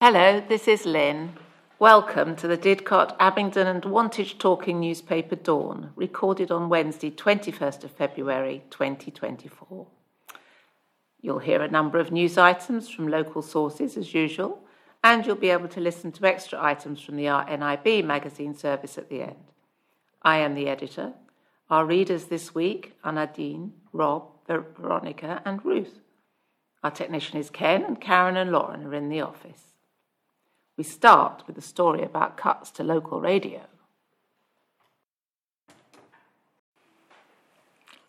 Hello, this is Lynn. Welcome to the Didcot, Abingdon and Wantage Talking newspaper Dawn, recorded on Wednesday, 21st of February 2024. You'll hear a number of news items from local sources as usual, and you'll be able to listen to extra items from the RNIB magazine service at the end. I am the editor. Our readers this week are Nadine, Rob, Veronica, and Ruth. Our technician is Ken, and Karen and Lauren are in the office. We start with a story about cuts to local radio.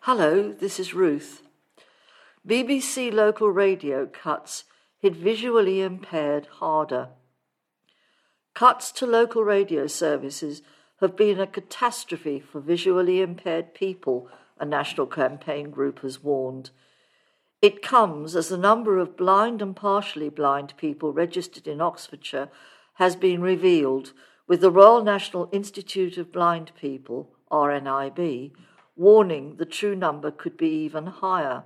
Hello, this is Ruth. BBC local radio cuts hit visually impaired harder. Cuts to local radio services have been a catastrophe for visually impaired people, a national campaign group has warned. It comes as the number of blind and partially blind people registered in Oxfordshire has been revealed, with the Royal National Institute of Blind People, RNIB, warning the true number could be even higher.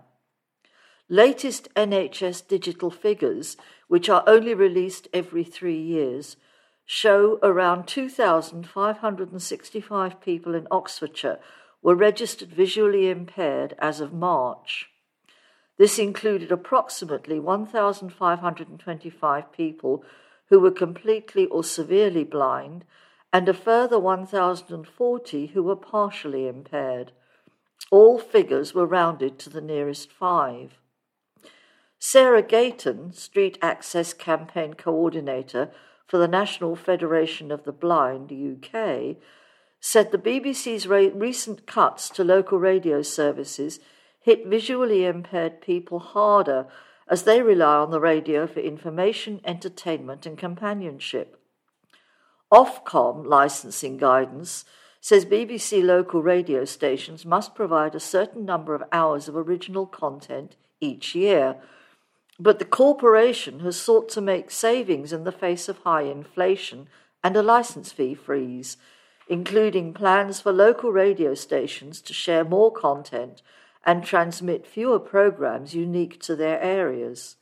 Latest NHS digital figures, which are only released every three years, show around 2,565 people in Oxfordshire were registered visually impaired as of March. This included approximately 1,525 people who were completely or severely blind, and a further 1,040 who were partially impaired. All figures were rounded to the nearest five. Sarah Gayton, Street Access Campaign Coordinator for the National Federation of the Blind UK, said the BBC's recent cuts to local radio services hit visually impaired people harder as they rely on the radio for information, entertainment, and companionship. Ofcom licensing guidance says BBC local radio stations must provide a certain number of hours of original content each year, but the corporation has sought to make savings in the face of high inflation and a license fee freeze, including plans for local radio stations to share more content and transmit fewer programs unique to their areas.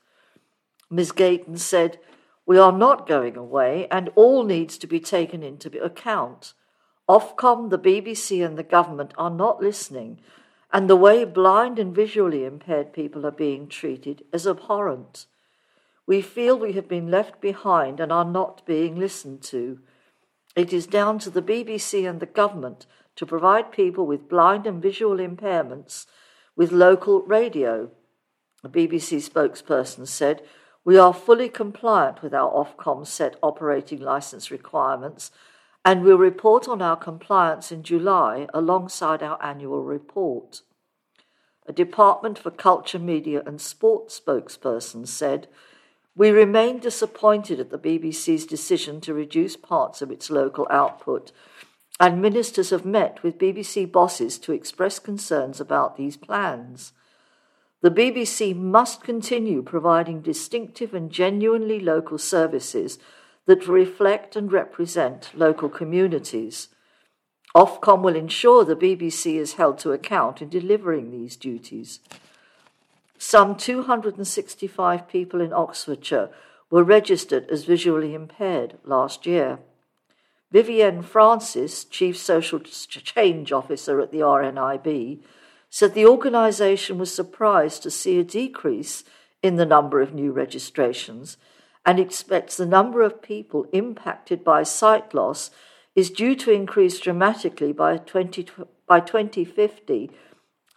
Ms. Gayton said, We are not going away, and all needs to be taken into account. Ofcom, the BBC, and the government are not listening, and the way blind and visually impaired people are being treated is abhorrent. We feel we have been left behind and are not being listened to. It is down to the BBC and the government to provide people with blind and visual impairments with local radio. A BBC spokesperson said, We are fully compliant with our Ofcom set operating licence requirements and will report on our compliance in July alongside our annual report. A Department for Culture, Media and Sport spokesperson said, We remain disappointed at the BBC's decision to reduce parts of its local output and ministers have met with BBC bosses to express concerns about these plans. The BBC must continue providing distinctive and genuinely local services that reflect and represent local communities. Ofcom will ensure the BBC is held to account in delivering these duties. Some 265 people in Oxfordshire were registered as visually impaired last year. Vivienne Francis, Chief Social Change Officer at the RNIB, said the organisation was surprised to see a decrease in the number of new registrations and expects the number of people impacted by sight loss is due to increase dramatically by, 20, by 2050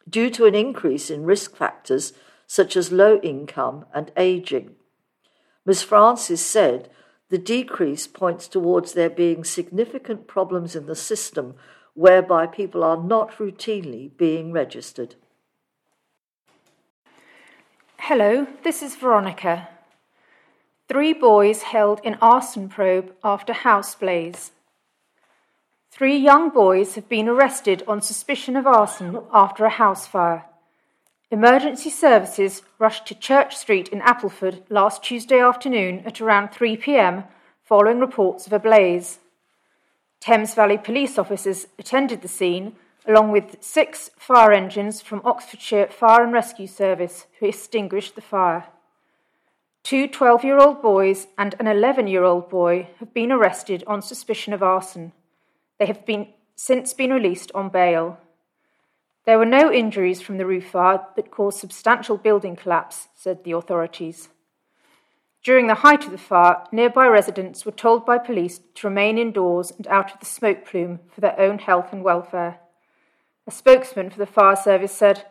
due to an increase in risk factors such as low income and ageing. Ms. Francis said the decrease points towards there being significant problems in the system whereby people are not routinely being registered. Hello, this is Veronica. Three boys held in arson probe after house blaze. Three young boys have been arrested on suspicion of arson after a house fire. Emergency services rushed to Church Street in Appleford last Tuesday afternoon at around 3 pm following reports of a blaze. Thames Valley police officers attended the scene along with six fire engines from Oxfordshire Fire and Rescue Service who extinguished the fire. Two 12 year old boys and an 11 year old boy have been arrested on suspicion of arson. They have been, since been released on bail. There were no injuries from the roof fire that caused substantial building collapse, said the authorities. During the height of the fire, nearby residents were told by police to remain indoors and out of the smoke plume for their own health and welfare. A spokesman for the fire service said,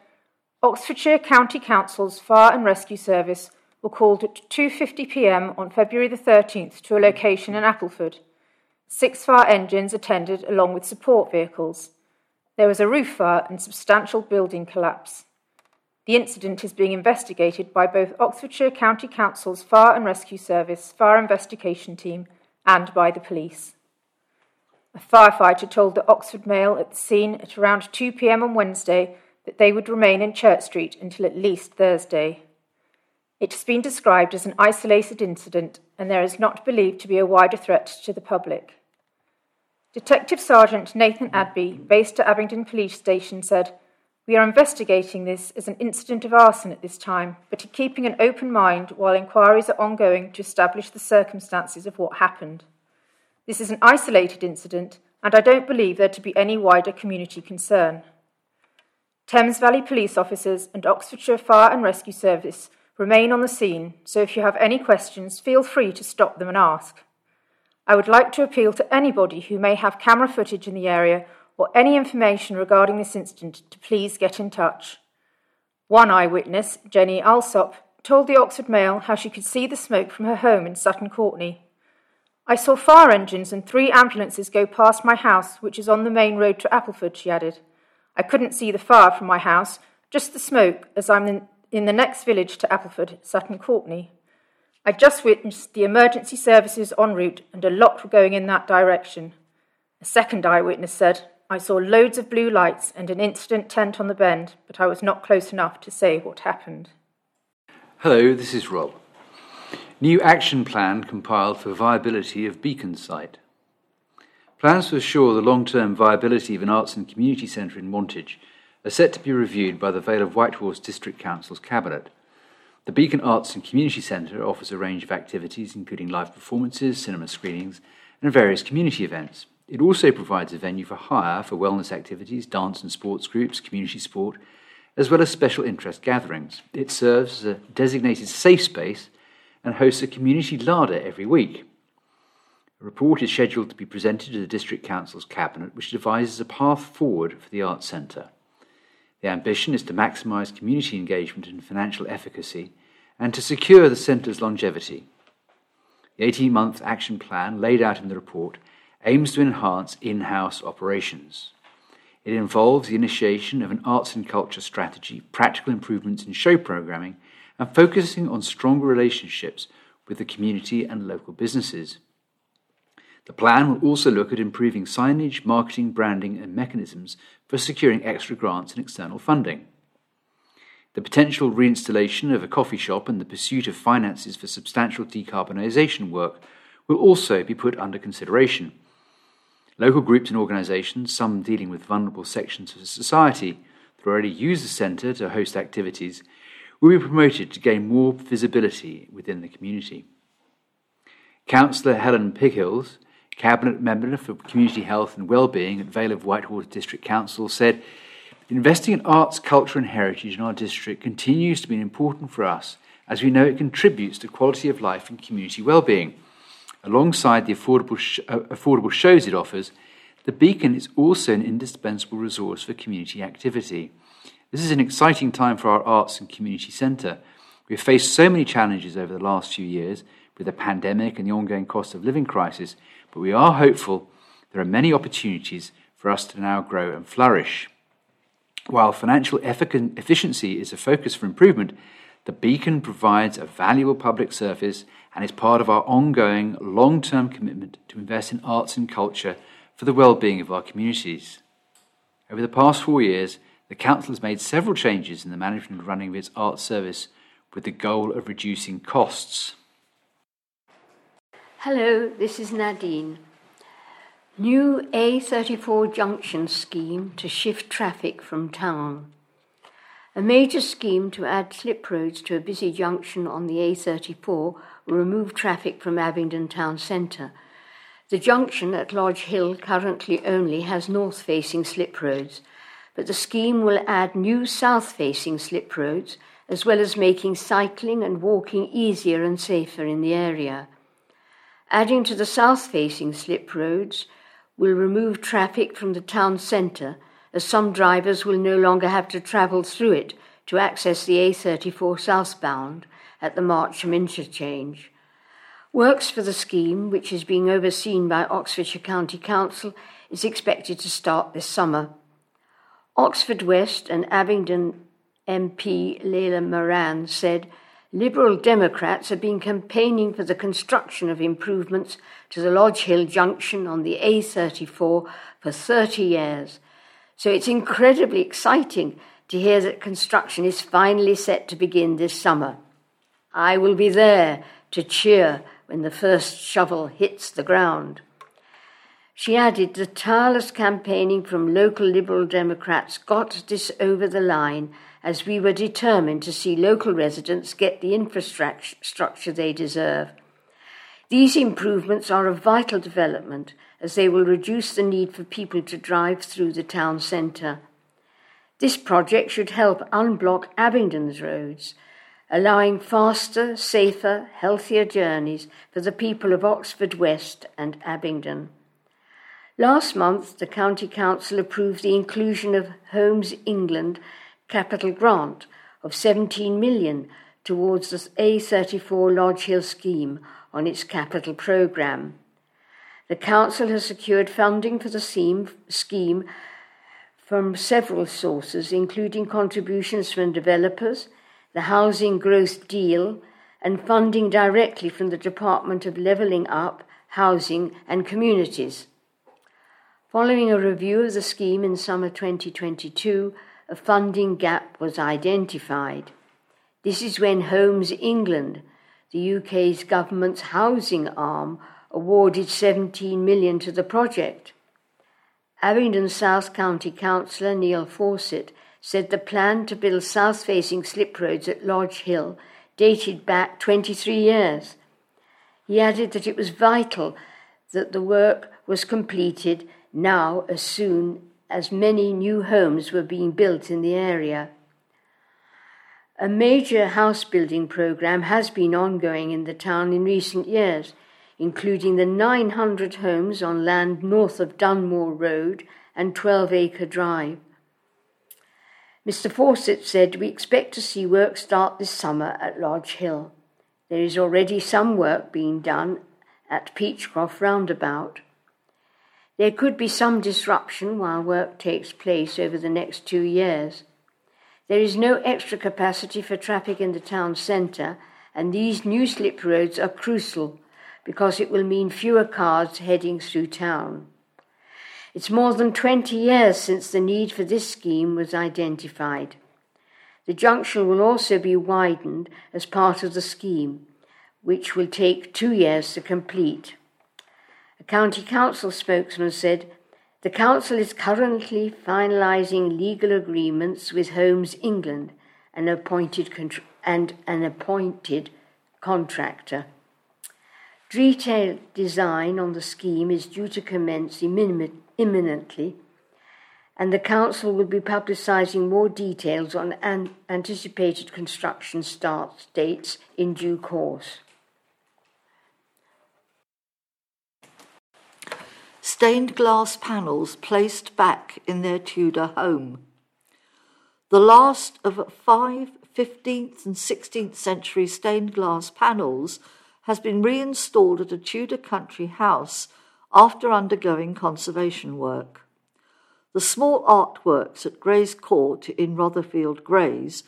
Oxfordshire County Council's Fire and Rescue Service were called at 2:50 p.m. on February the 13th to a location in Appleford. Six fire engines attended along with support vehicles. There was a roof fire and substantial building collapse. The incident is being investigated by both Oxfordshire County Council's Fire and Rescue Service Fire Investigation Team and by the police. A firefighter told the Oxford Mail at the scene at around 2 pm on Wednesday that they would remain in Church Street until at least Thursday. It has been described as an isolated incident, and there is not believed to be a wider threat to the public. Detective Sergeant Nathan Adby, based at Abingdon Police Station, said, We are investigating this as an incident of arson at this time, but are keeping an open mind while inquiries are ongoing to establish the circumstances of what happened. This is an isolated incident, and I don't believe there to be any wider community concern. Thames Valley police officers and Oxfordshire Fire and Rescue Service remain on the scene, so if you have any questions, feel free to stop them and ask. I would like to appeal to anybody who may have camera footage in the area or any information regarding this incident to please get in touch. One eyewitness, Jenny Alsop, told the Oxford Mail how she could see the smoke from her home in Sutton Courtenay. I saw fire engines and three ambulances go past my house, which is on the main road to Appleford, she added. I couldn't see the fire from my house, just the smoke, as I'm in, the next village to Appleford, Sutton Courtenay. I just witnessed the emergency services en route, and a lot were going in that direction. A second eyewitness said, I saw loads of blue lights and an incident tent on the bend, but I was not close enough to say what happened. Hello, this is Rob. New action plan compiled for viability of Beacon site. Plans to assure the long term viability of an arts and community centre in Wantage are set to be reviewed by the Vale of White Horse District Council's Cabinet. The Beacon Arts and Community Centre offers a range of activities, including live performances, cinema screenings, and various community events. It also provides a venue for hire for wellness activities, dance and sports groups, community sport, as well as special interest gatherings. It serves as a designated safe space and hosts a community larder every week. A report is scheduled to be presented to the District Council's Cabinet, which devises a path forward for the Arts Centre. The ambition is to maximise community engagement and financial efficacy and to secure the centre's longevity. The 18 month action plan laid out in the report aims to enhance in house operations. It involves the initiation of an arts and culture strategy, practical improvements in show programming, and focusing on stronger relationships with the community and local businesses. The plan will also look at improving signage, marketing, branding, and mechanisms for securing extra grants and external funding. The potential reinstallation of a coffee shop and the pursuit of finances for substantial decarbonisation work will also be put under consideration. Local groups and organisations, some dealing with vulnerable sections of society, that already use the centre to host activities, will be promoted to gain more visibility within the community. Councillor Helen Pighills Cabinet Member for Community Health and Wellbeing at Vale of White Horse District Council said, Investing in arts, culture, and heritage in our district continues to be important for us, as we know it contributes to quality of life and community well-being. Alongside the affordable, sh- uh, affordable shows it offers, the Beacon is also an indispensable resource for community activity. This is an exciting time for our arts and community centre. We have faced so many challenges over the last few years with the pandemic and the ongoing cost of living crisis, but we are hopeful there are many opportunities for us to now grow and flourish. While financial efficiency is a focus for improvement, the Beacon provides a valuable public service and is part of our ongoing long term commitment to invest in arts and culture for the well being of our communities. Over the past four years, the Council has made several changes in the management and running of its arts service with the goal of reducing costs. Hello, this is Nadine. New A34 junction scheme to shift traffic from town. A major scheme to add slip roads to a busy junction on the A34 will remove traffic from Abingdon town centre. The junction at Lodge Hill currently only has north facing slip roads, but the scheme will add new south facing slip roads as well as making cycling and walking easier and safer in the area. Adding to the south facing slip roads will remove traffic from the town centre as some drivers will no longer have to travel through it to access the A34 southbound at the Marcham interchange. Works for the scheme, which is being overseen by Oxfordshire County Council, is expected to start this summer. Oxford West and Abingdon MP Layla Moran said Liberal Democrats have been campaigning for the construction of improvements to the Lodge Hill junction on the A34 for 30 years. So it's incredibly exciting to hear that construction is finally set to begin this summer. I will be there to cheer when the first shovel hits the ground. She added the tireless campaigning from local Liberal Democrats got this over the line as we were determined to see local residents get the infrastructure they deserve. These improvements are a vital development as they will reduce the need for people to drive through the town centre. This project should help unblock Abingdon's roads, allowing faster, safer, healthier journeys for the people of Oxford West and Abingdon. Last month, the County Council approved the inclusion of Homes England capital grant of 17 million towards the A34 Lodge Hill scheme on its capital programme. The Council has secured funding for the scheme from several sources, including contributions from developers, the Housing Growth Deal, and funding directly from the Department of Levelling Up, Housing and Communities. Following a review of the scheme in summer 2022, a funding gap was identified. This is when Homes England, the UK's government's housing arm, awarded 17 million to the project. Abingdon South County Councillor Neil Fawcett said the plan to build south facing slip roads at Lodge Hill dated back 23 years. He added that it was vital that the work was completed now as soon as many new homes were being built in the area. A major house building program has been ongoing in the town in recent years, including the 900 homes on land north of Dunmore Road and 12 Acre Drive. Mr. Fawcett said, We expect to see work start this summer at Lodge Hill. There is already some work being done at Peachcroft Roundabout. There could be some disruption while work takes place over the next two years. There is no extra capacity for traffic in the town centre, and these new slip roads are crucial because it will mean fewer cars heading through town. It's more than 20 years since the need for this scheme was identified. The junction will also be widened as part of the scheme, which will take two years to complete. A county council spokesman said, The council is currently finalising legal agreements with Homes England, an appointed and an appointed contractor. Detailed design on the scheme is due to commence imminently, and the Council will be publicising more details on an anticipated construction start dates in due course. Stained glass panels placed back in their Tudor home. The last of five 15th and 16th century stained glass panels has been reinstalled at a Tudor country house after undergoing conservation work. The small artworks at Greys Court in Rotherfield Greys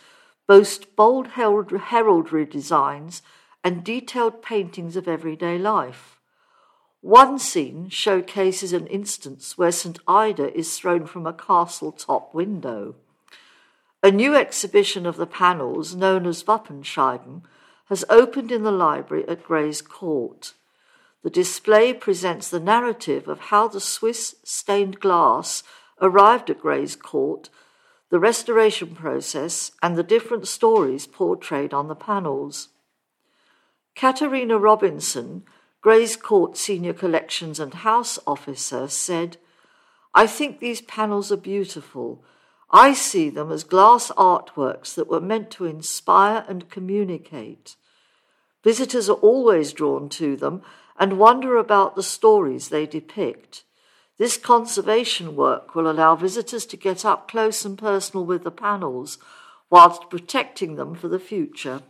boast bold heraldry designs and detailed paintings of everyday life. One scene showcases an instance where St. Ida is thrown from a castle top window. A new exhibition of the panels, known as Wappenscheiben, has opened in the library at Greys Court. The display presents the narrative of how the Swiss stained glass arrived at Greys Court, the restoration process, and the different stories portrayed on the panels. Katerina Robinson, Greys Court Senior Collections and House Officer, said, I think these panels are beautiful. I see them as glass artworks that were meant to inspire and communicate. Visitors are always drawn to them and wonder about the stories they depict. This conservation work will allow visitors to get up close and personal with the panels whilst protecting them for the future.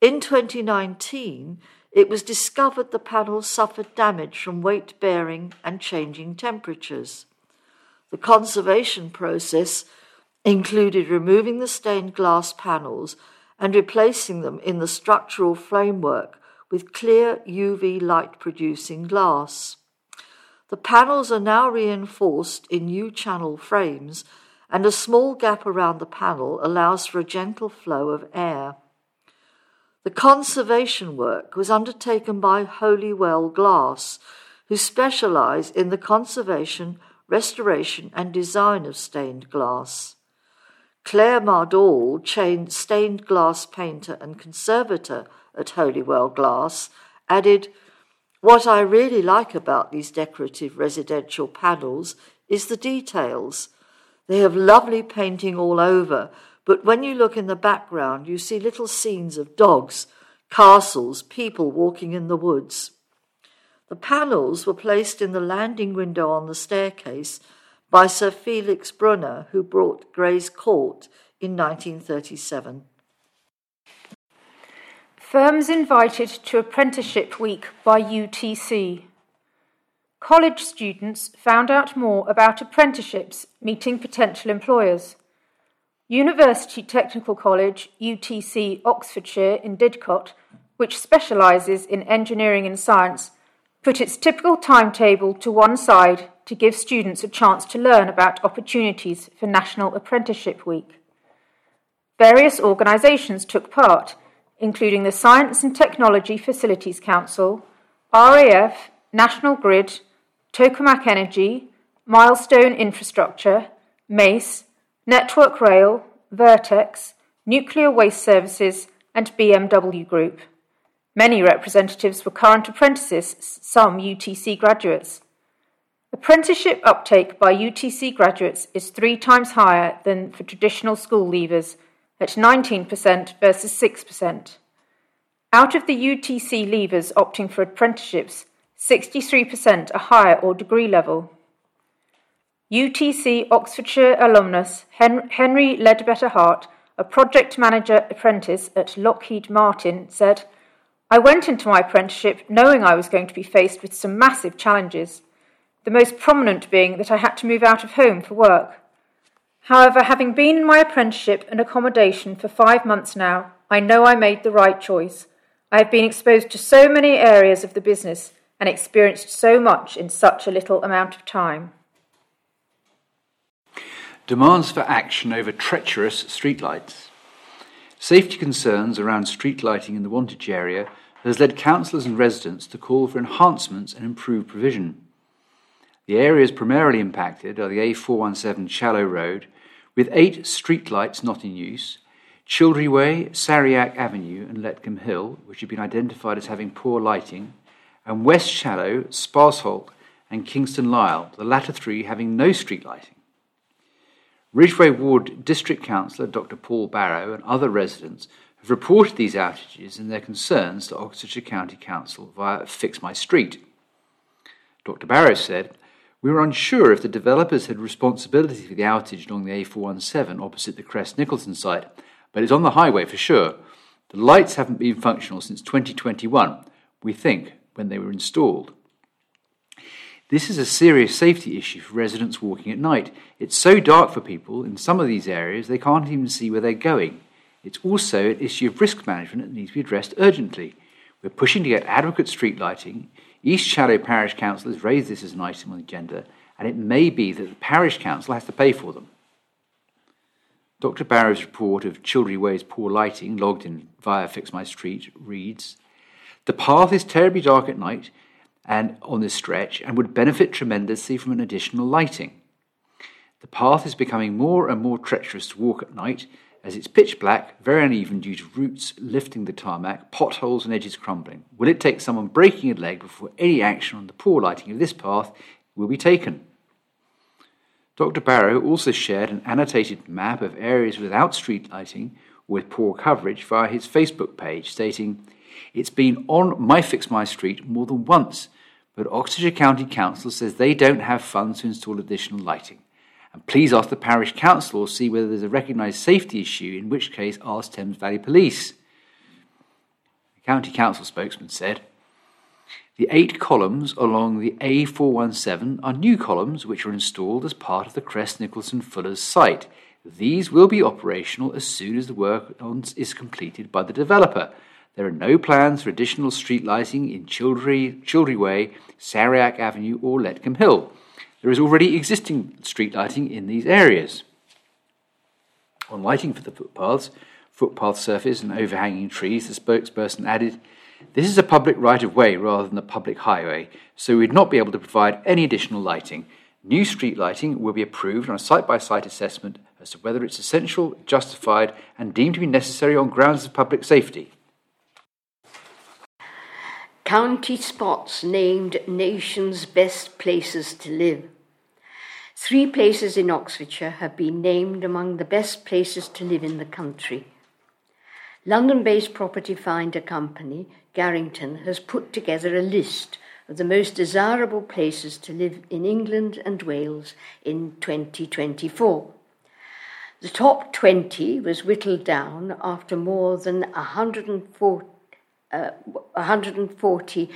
In 2019, it was discovered the panels suffered damage from weight bearing and changing temperatures. The conservation process included removing the stained glass panels and replacing them in the structural framework with clear UV light producing glass. The panels are now reinforced in new channel frames, and a small gap around the panel allows for a gentle flow of air. The conservation work was undertaken by Holywell Glass, who specialise in the conservation, restoration, and design of stained glass. Claire Mardall, stained glass painter and conservator at Holywell Glass, added, What I really like about these decorative residential panels is the details. They have lovely painting all over, but when you look in the background, you see little scenes of dogs, castles, people walking in the woods. The panels were placed in the landing window on the staircase by Sir Felix Brunner, who brought Greys Court in 1937. Firms invited to Apprenticeship Week by UTC. College students found out more about apprenticeships meeting potential employers. University Technical College, UTC Oxfordshire in Didcot, which specialises in engineering and science, put its typical timetable to one side to give students a chance to learn about opportunities for National Apprenticeship Week. Various organisations took part including the Science and Technology Facilities Council, RAF, National Grid, Tokamak Energy, Milestone Infrastructure, MACE, Network Rail, Vertex, Nuclear Waste Services, and BMW Group. Many representatives were current apprentices, some UTC graduates. Apprenticeship uptake by UTC graduates is three times higher than for traditional school leavers at 19% versus 6%. Out of the UTC leavers opting for apprenticeships, 63% are higher or degree level. UTC Oxfordshire alumnus Henry Ledbetter Hart, a project manager apprentice at Lockheed Martin, said, I went into my apprenticeship knowing I was going to be faced with some massive challenges, the most prominent being that I had to move out of home for work. However, having been in my apprenticeship and accommodation for five months now, I know I made the right choice. I have been exposed to so many areas of the business and experienced so much in such a little amount of time. Demands for action over treacherous streetlights. Safety concerns around street lighting in the Wantage area has led councillors and residents to call for enhancements and improved provision. The areas primarily impacted are the A417 Challow Road, with eight streetlights not in use, Childrey Way, Sarajac Avenue, and Letcombe Hill, which have been identified as having poor lighting, and West Challow, Sparsholt, and Kingston Lisle, the latter three having no street lighting. Ridgeway Ward District Councillor Dr. Paul Barrow and other residents have reported these outages and their concerns to Oxfordshire County Council via Fix My Street. Dr. Barrow said, we were unsure if the developers had responsibility for the outage along the A417 opposite the Crest Nicholson site, but it's on the highway for sure. The lights haven't been functional since 2021, we think, when they were installed. This is a serious safety issue for residents walking at night. It's so dark for people in some of these areas they can't even see where they're going. It's also an issue of risk management that needs to be addressed urgently. We're pushing to get adequate street lighting East Challow Parish Council has raised this as an item on the agenda, and it may be that the Parish Council has to pay for them. Dr. Barrow's report of Childrey Way's poor lighting, logged in via Fix My Street, reads The path is terribly dark at night and on this stretch and would benefit tremendously from an additional lighting. The path is becoming more and more treacherous to walk at night as it's pitch black, very uneven due to roots lifting the tarmac, potholes and edges crumbling. Will it take someone breaking a leg before any action on the poor lighting of this path will be taken? Dr. Barrow also shared an annotated map of areas without street lighting with poor coverage via his Facebook page, stating, It's been on My Fix My Street more than once, but Oxfordshire County Council says they don't have funds to install additional lighting and please ask the parish council or see whether there's a recognised safety issue, in which case ask Thames Valley Police. The county council spokesman said, the eight columns along the A417 are new columns which are installed as part of the Crest Nicholson Fuller's site. These will be operational as soon as the work is completed by the developer. There are no plans for additional street lighting in Childrey, Childrey Way, Sarajac Avenue, or Letcombe Hill. There is already existing street lighting in these areas. On lighting for the footpaths, footpath surface, and overhanging trees, the spokesperson added, This is a public right of way rather than a public highway, so we would not be able to provide any additional lighting. New street lighting will be approved on a site by site assessment as to whether it's essential, justified, and deemed to be necessary on grounds of public safety. County spots named nation's best places to live. Three places in Oxfordshire have been named among the best places to live in the country. London based property finder company Garrington has put together a list of the most desirable places to live in England and Wales in 2024. The top 20 was whittled down after more than 140, uh, 140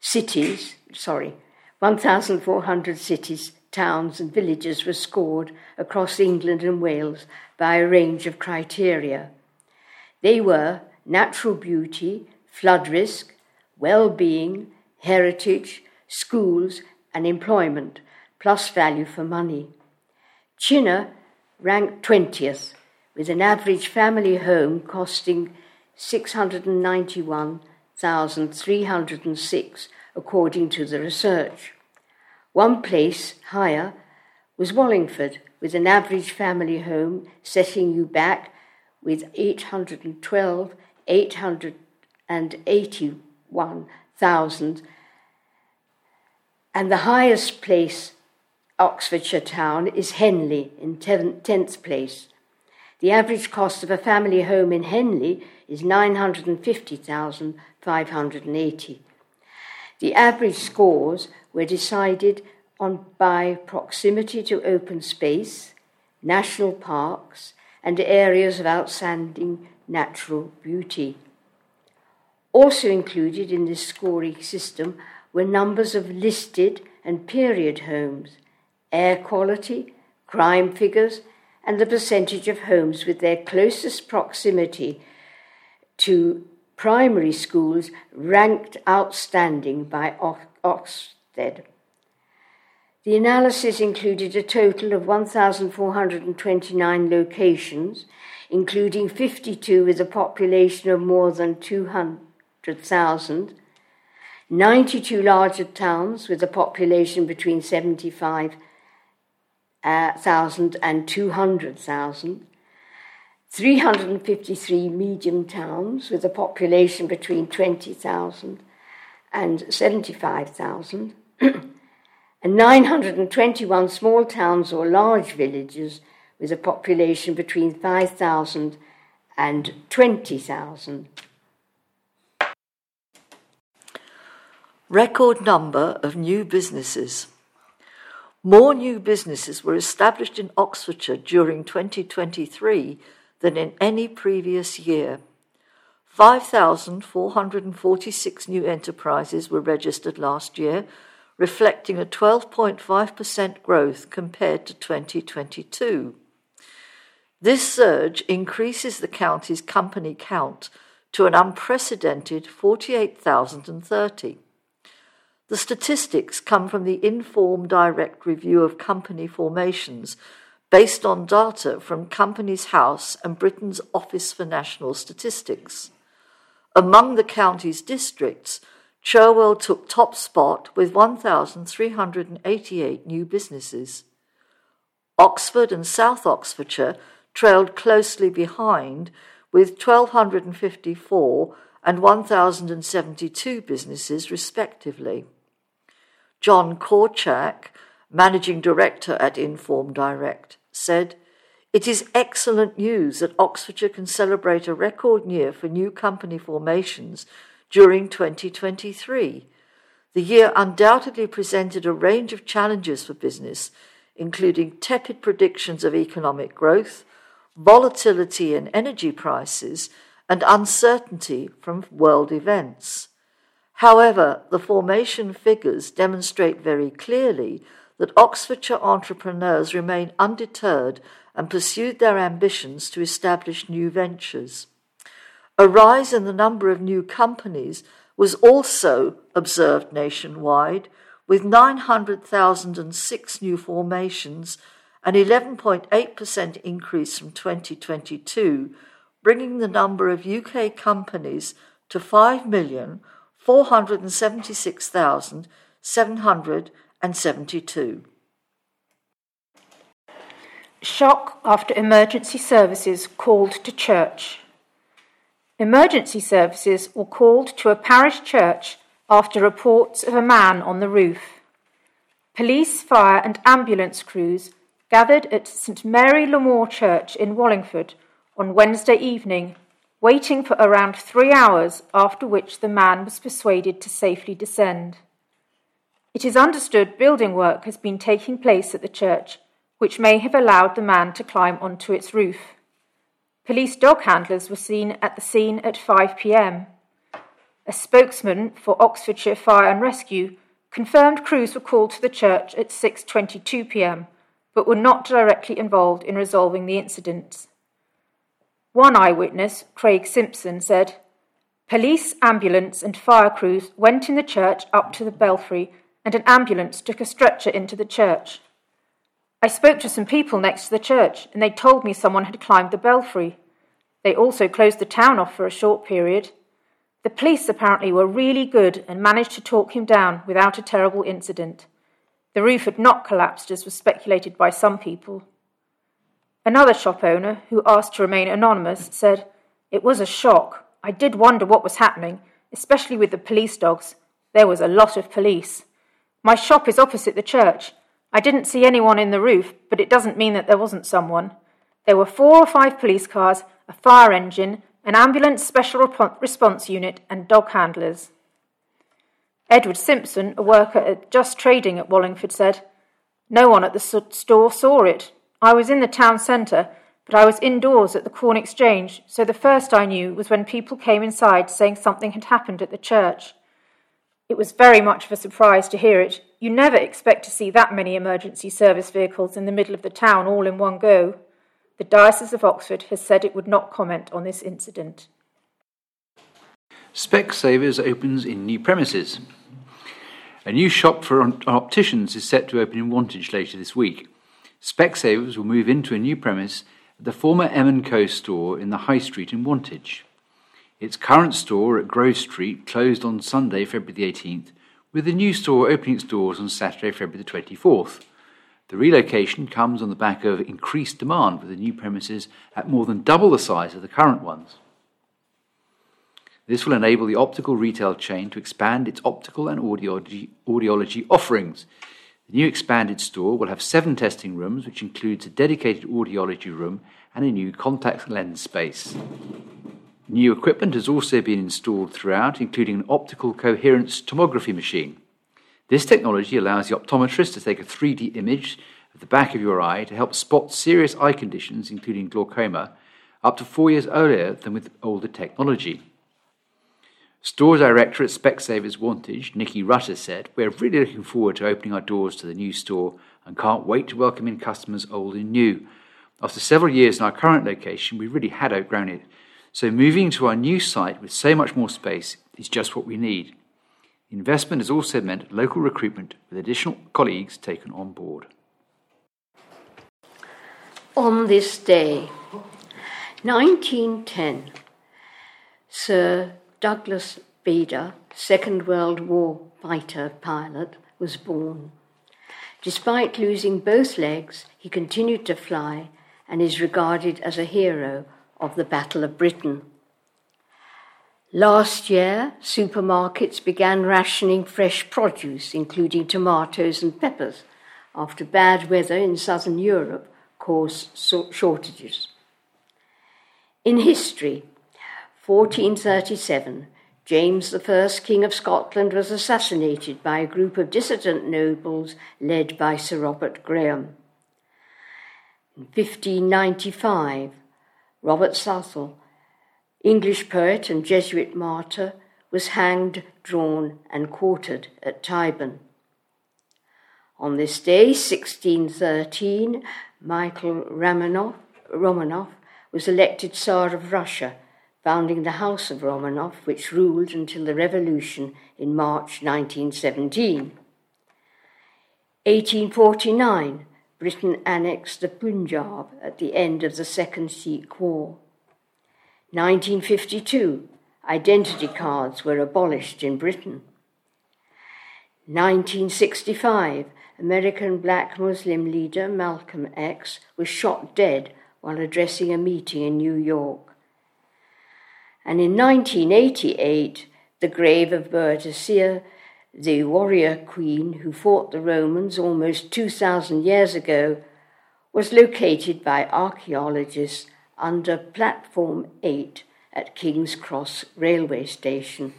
cities, sorry, 1,400 cities towns and villages were scored across England and Wales by a range of criteria. They were natural beauty, flood risk, well being, heritage, schools, and employment, plus value for money. Chinnor ranked 20th, with an average family home costing 691,306, according to the research. One place higher was Wallingford, with an average family home setting you back with 812, 881,000. And the highest place, Oxfordshire town, is Henley in 10th place. The average cost of a family home in Henley is 950,580. The average scores were decided on by proximity to open space, national parks, and areas of outstanding natural beauty. Also included in this scoring system were numbers of listed and period homes, air quality, crime figures, and the percentage of homes with their closest proximity to primary schools ranked outstanding by Ofsted. The analysis included a total of 1,429 locations, including 52 with a population of more than 200,000, 92 larger towns with a population between 75,000 uh, and 200,000, 353 medium towns with a population between 20,000 and 75,000, and 921 small towns or large villages with a population between 5,000 and 20,000. Record number of new businesses. More new businesses were established in Oxfordshire during 2023 than in any previous year. 5,446 new enterprises were registered last year, reflecting a 12.5% growth compared to 2022. This surge increases the county's company count to an unprecedented 48,030. The statistics come from the Inform Direct Review of Company Formations based on data from Companies House and Britain's Office for National Statistics. Among the county's districts, Cherwell took top spot with 1,388 new businesses. Oxford and South Oxfordshire trailed closely behind with 1,254 and 1,072 businesses, respectively. John Korchak, managing director at Inform Direct, said, It is excellent news that Oxfordshire can celebrate a record year for new company formations during 2023. The year undoubtedly presented a range of challenges for business, including tepid predictions of economic growth, volatility in energy prices, and uncertainty from world events. However, the formation figures demonstrate very clearly that Oxfordshire entrepreneurs remain undeterred and pursued their ambitions to establish new ventures. A rise in the number of new companies was also observed nationwide, with 900,006 new formations, an 11.8% increase from 2022, bringing the number of UK companies to 5,476,772. Shock after emergency services called to church. Emergency services were called to a parish church after reports of a man on the roof. Police, fire, and ambulance crews gathered at St Mary Le More Church in Wallingford on Wednesday evening, waiting for around three hours, after which the man was persuaded to safely descend. It is understood building work has been taking place at the church, which may have allowed the man to climb onto its roof. Police dog handlers were seen at the scene at 5 pm. A spokesman for Oxfordshire Fire and Rescue confirmed crews were called to the church at 6:22 p.m. but were not directly involved in resolving the incidents. One eyewitness, Craig Simpson, said, Police, ambulance, and fire crews went in the church up to the belfry, and an ambulance took a stretcher into the church. I spoke to some people next to the church, and they told me someone had climbed the belfry. They also closed the town off for a short period. The police apparently were really good and managed to talk him down without a terrible incident. The roof had not collapsed, as was speculated by some people. Another shop owner, who asked to remain anonymous, said, It was a shock. I did wonder what was happening, especially with the police dogs. There was a lot of police. My shop is opposite the church. I didn't see anyone in the roof, but it doesn't mean that there wasn't someone. There were four or five police cars, a fire engine, an ambulance special response unit, and dog handlers. Edward Simpson, a worker at Just Trading at Wallingford, said, No one at the store saw it. I was in the town centre, but I was indoors at the Corn Exchange, so the first I knew was when people came inside saying something had happened at the church. It was very much of a surprise to hear it. You never expect to see that many emergency service vehicles in the middle of the town all in one go. The Diocese of Oxford has said it would not comment on this incident. Specsavers opens in new premises. A new shop for opticians is set to open in Wantage later this week. Specsavers will move into a new premise at the former M & Co store in the High Street in Wantage. Its current store at Grove Street closed on Sunday, February the 18th, with the new store opening its doors on Saturday, February the 24th. The relocation comes on the back of increased demand for the new premises at more than double the size of the current ones. This will enable the optical retail chain to expand its optical and audiology offerings the new expanded store will have seven testing rooms, which includes a dedicated audiology room and a new contact lens space. New equipment has also been installed throughout, including an optical coherence tomography machine. This technology allows the optometrist to take a 3D image of the back of your eye to help spot serious eye conditions, including glaucoma, up to four years earlier than with older technology. Store director at Specsavers Wantage, Nikki Rutter, said, We're really looking forward to opening our doors to the new store and can't wait to welcome in customers old and new. After several years in our current location, we really had outgrown it. So moving to our new site with so much more space is just what we need. Investment has also meant local recruitment with additional colleagues taken on board. On this day, 1910, Sir Douglas Bader, Second World War fighter pilot, was born. Despite losing both legs, he continued to fly and is regarded as a hero of the Battle of Britain. Last year, supermarkets began rationing fresh produce, including tomatoes and peppers, after bad weather in southern Europe caused shortages. In history, 1437, James I, King of Scotland, was assassinated by a group of dissident nobles led by Sir Robert Graham. In 1595, Robert Southwell, English poet and Jesuit martyr, was hanged, drawn, and quartered at Tyburn. On this day, 1613, Michael Romanov, Romanov was elected Tsar of Russia, founding the House of Romanov, which ruled until the revolution in March 1917. 1849, Britain annexed the Punjab at the end of the Second Sikh War. 1952, identity cards were abolished in Britain. 1965, American black Muslim leader Malcolm X was shot dead while addressing a meeting in New York. And in 1988, the grave of Boadicea, the warrior queen who fought the Romans almost 2,000 years ago, was located by archaeologists under Platform 8 at King's Cross railway station.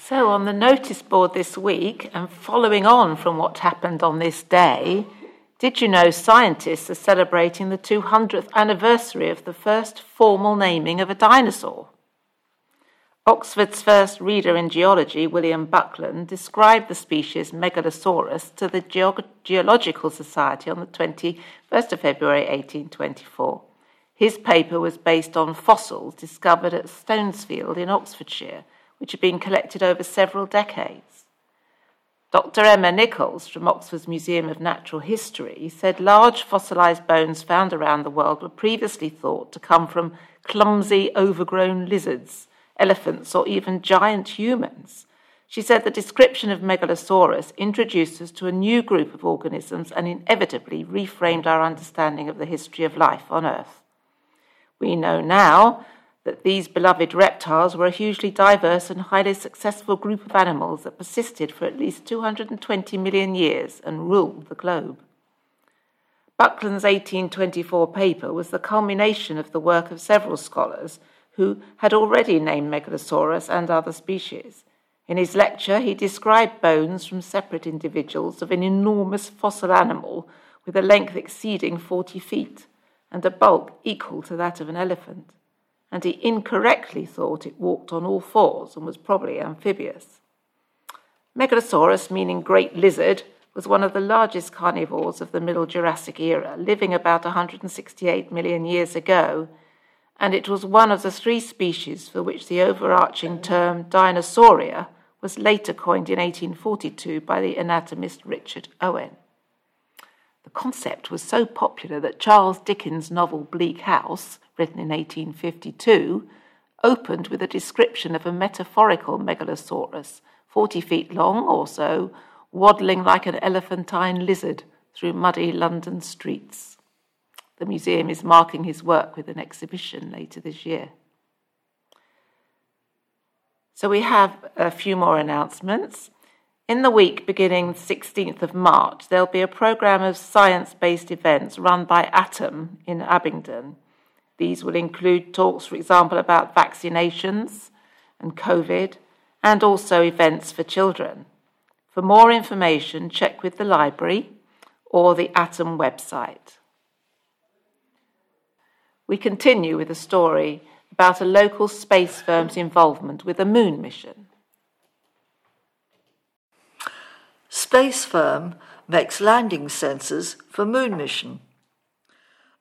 So, on the notice board this week, and following on from what happened on this day, did you know scientists are celebrating the 200th anniversary of the first formal naming of a dinosaur? Oxford's first reader in geology, William Buckland, described the species Megalosaurus to the Geological Society on the 21st of February 1824. His paper was based on fossils discovered at Stonesfield in Oxfordshire, which had been collected over several decades. Dr. Emma Nichols from Oxford's Museum of Natural History said large fossilized bones found around the world were previously thought to come from clumsy, overgrown lizards elephants, or even giant humans. She said the description of Megalosaurus introduced us to a new group of organisms and inevitably reframed our understanding of the history of life on Earth. We know now that these beloved reptiles were a hugely diverse and highly successful group of animals that persisted for at least 220 million years and ruled the globe. Buckland's 1824 paper was the culmination of the work of several scholars who had already named Megalosaurus and other species. In his lecture, he described bones from separate individuals of an enormous fossil animal with a length exceeding 40 feet and a bulk equal to that of an elephant. And he incorrectly thought it walked on all fours and was probably amphibious. Megalosaurus, meaning great lizard, was one of the largest carnivores of the Middle Jurassic era, living about 168 million years ago and it was one of the three species for which the overarching term Dinosauria was later coined in 1842 by the anatomist Richard Owen. Concept was so popular that Charles Dickens' novel Bleak House, written in 1852, opened with a description of a metaphorical megalosaurus, 40 feet long or so, waddling like an elephantine lizard through muddy London streets. The museum is marking his work with an exhibition later this year. So we have a few more announcements. In the week beginning 16th of March, there'll be a programme of science based events run by Atom in Abingdon. These will include talks, for example, about vaccinations and COVID, and also events for children. For more information, check with the library or the Atom website we continue with a story about a local space firm's involvement with a moon mission. Space firm makes landing sensors for moon mission.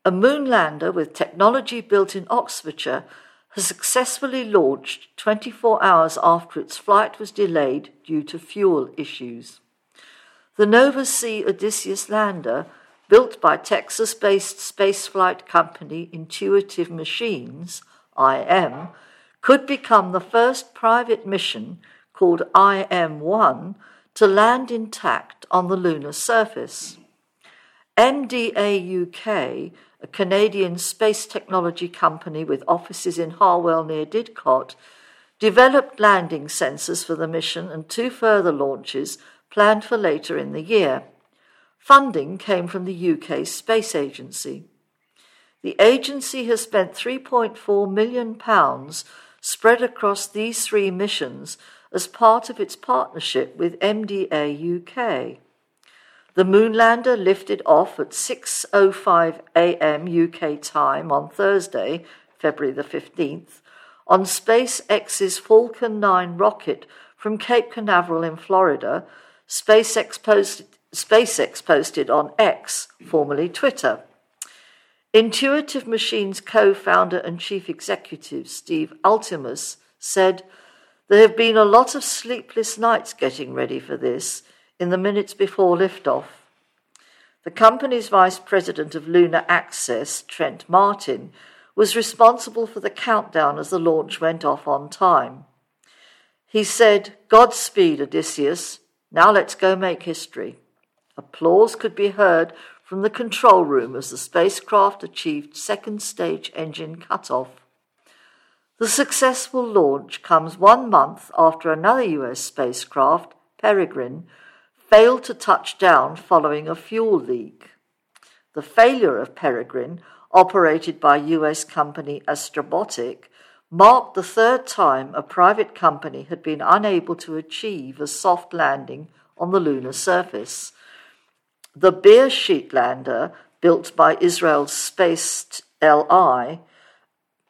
A moon lander with technology built in Oxfordshire has successfully launched 24 hours after its flight was delayed due to fuel issues. The Nova C Odysseus lander built by Texas based spaceflight company Intuitive Machines, IM, could become the first private mission called IM 1 to land intact on the lunar surface. MDA UK, a Canadian space technology company with offices in Harwell near Didcot, developed landing sensors for the mission and two further launches planned for later in the year. Funding came from the UK Space Agency. The agency has spent £3.4 million spread across these three missions as part of its partnership with MDA UK. The Moonlander lifted off at 6:05 a.m. UK time on Thursday, February the 15th, on SpaceX's Falcon 9 rocket from Cape Canaveral in Florida. SpaceX posted, SpaceX posted on X, formerly Twitter. Intuitive Machines co founder and chief executive Steve Altemus said, There have been a lot of sleepless nights getting ready for this in the minutes before liftoff. The company's vice president of lunar access, Trent Martin, was responsible for the countdown as the launch went off on time. He said, Godspeed, Odysseus. Now let's go make history. Applause could be heard from the control room as the spacecraft achieved second stage engine cutoff. The successful launch comes one month after another US spacecraft, Peregrine, failed to touch down following a fuel leak. The failure of Peregrine, operated by US company Astrobotic, marked the third time a private company had been unable to achieve a soft landing on the lunar surface. The Beresheet lander, built by Israel's Space LI,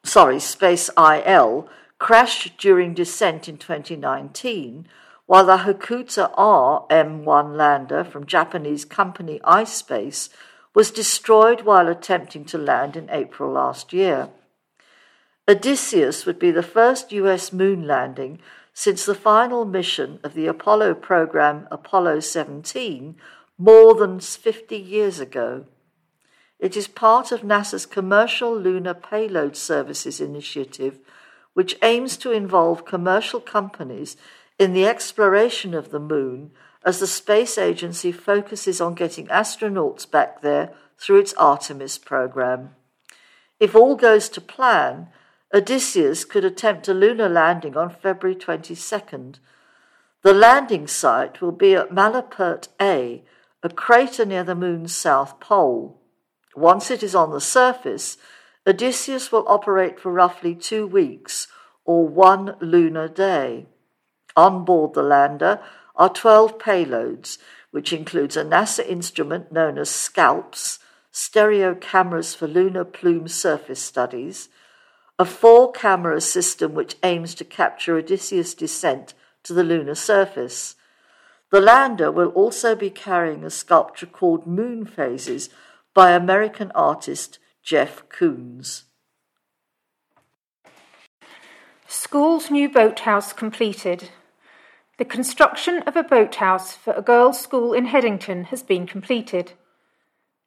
sorry, Space IL, crashed during descent in 2019, while the Hakuto-R M1 lander from Japanese company iSpace was destroyed while attempting to land in April last year. Odysseus would be the first US moon landing since the final mission of the Apollo program Apollo 17 more than 50 years ago. It is part of NASA's Commercial Lunar Payload Services initiative, which aims to involve commercial companies in the exploration of the moon as the space agency focuses on getting astronauts back there through its Artemis program. If all goes to plan, Odysseus could attempt a lunar landing on February 22nd. The landing site will be at Malapert A, a crater near the moon's south pole. Once it is on the surface, Odysseus will operate for roughly two weeks, or one lunar day. On board the lander are 12 payloads, which includes a NASA instrument known as SCALPS, stereo cameras for lunar plume surface studies, a four camera system which aims to capture Odysseus' descent to the lunar surface, the lander will also be carrying a sculpture called Moon Phases by American artist Jeff Koons. School's new boathouse completed. The construction of a boathouse for a girls' school in Headington has been completed.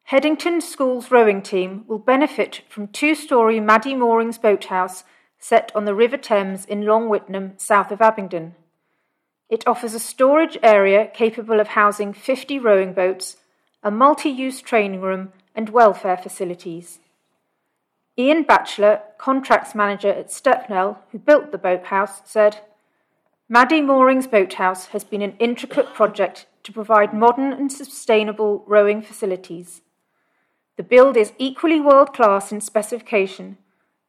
Headington School's rowing team will benefit from two story Maddie Moorings boathouse set on the River Thames in Long Wittenham, south of Abingdon. It offers a storage area capable of housing 50 rowing boats, a multi use training room, and welfare facilities. Ian Batchelor, contracts manager at Stepnell, who built the boathouse, said Maddie Moorings Boathouse has been an intricate project to provide modern and sustainable rowing facilities. The build is equally world class in specification,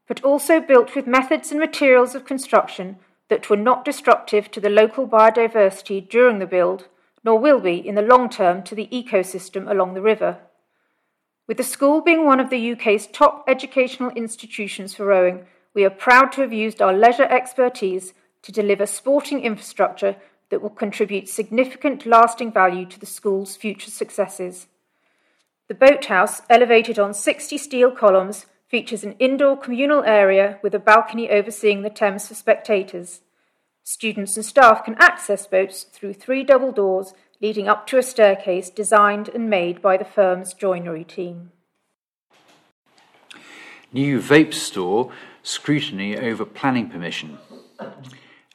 but also built with methods and materials of construction that were not destructive to the local biodiversity during the build, nor will be in the long term to the ecosystem along the river. With the school being one of the UK's top educational institutions for rowing, we are proud to have used our leisure expertise to deliver sporting infrastructure that will contribute significant lasting value to the school's future successes. The boathouse, elevated on 60 steel columns, features an indoor communal area with a balcony overseeing the Thames for spectators. Students and staff can access boats through three double doors leading up to a staircase designed and made by the firm's joinery team. New vape store scrutiny over planning permission.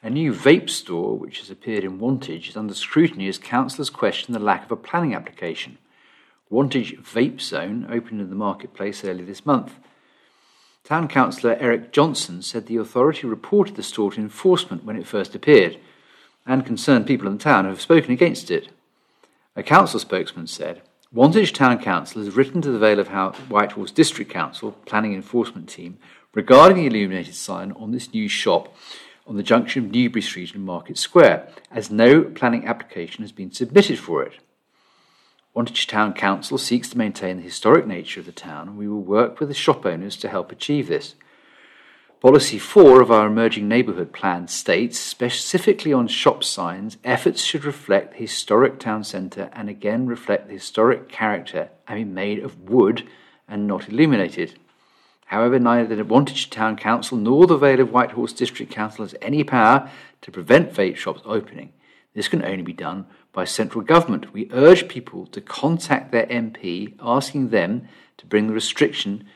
A new vape store, which has appeared in Wantage, is under scrutiny as councillors question the lack of a planning application. Wantage Vape Zone opened in the marketplace early this month. Town Councillor Eric Johnson said the authority reported the store to enforcement when it first appeared, and concerned people in the town have spoken against it. A council spokesman said, Wantage Town Council has written to the Vale of White Horse District Council planning enforcement team regarding the illuminated sign on this new shop on the junction of Newbury Street and Market Square, as no planning application has been submitted for it. Wantage Town Council seeks to maintain the historic nature of the town, and we will work with the shop owners to help achieve this. Policy 4 of our Emerging Neighbourhood Plan states, specifically on shop signs, efforts should reflect the historic town centre and again reflect the historic character and be made of wood and not illuminated. However, neither the Wantage Town Council nor the Vale of White Horse District Council has any power to prevent vape shops opening. This can only be done by central government. We urge people to contact their MP asking them to bring the restriction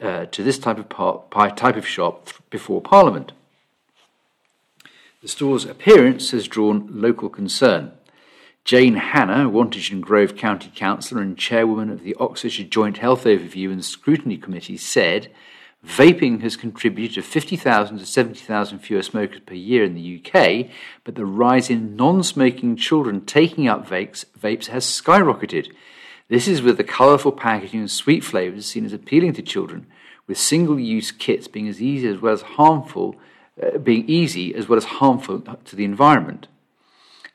uh, to this type of, par- type of shop th- before Parliament. The store's appearance has drawn local concern. Jane Hanna, Wantage and Grove County Councillor and chairwoman of the Oxfordshire Joint Health Overview and Scrutiny Committee, said vaping has contributed to 50,000 to 70,000 fewer smokers per year in the UK, but the rise in non smoking children taking up vapes, vapes has skyrocketed. This is with the colourful packaging and sweet flavours seen as appealing to children, with single use kits being as easy as well as harmful, uh, being easy as well as harmful to the environment.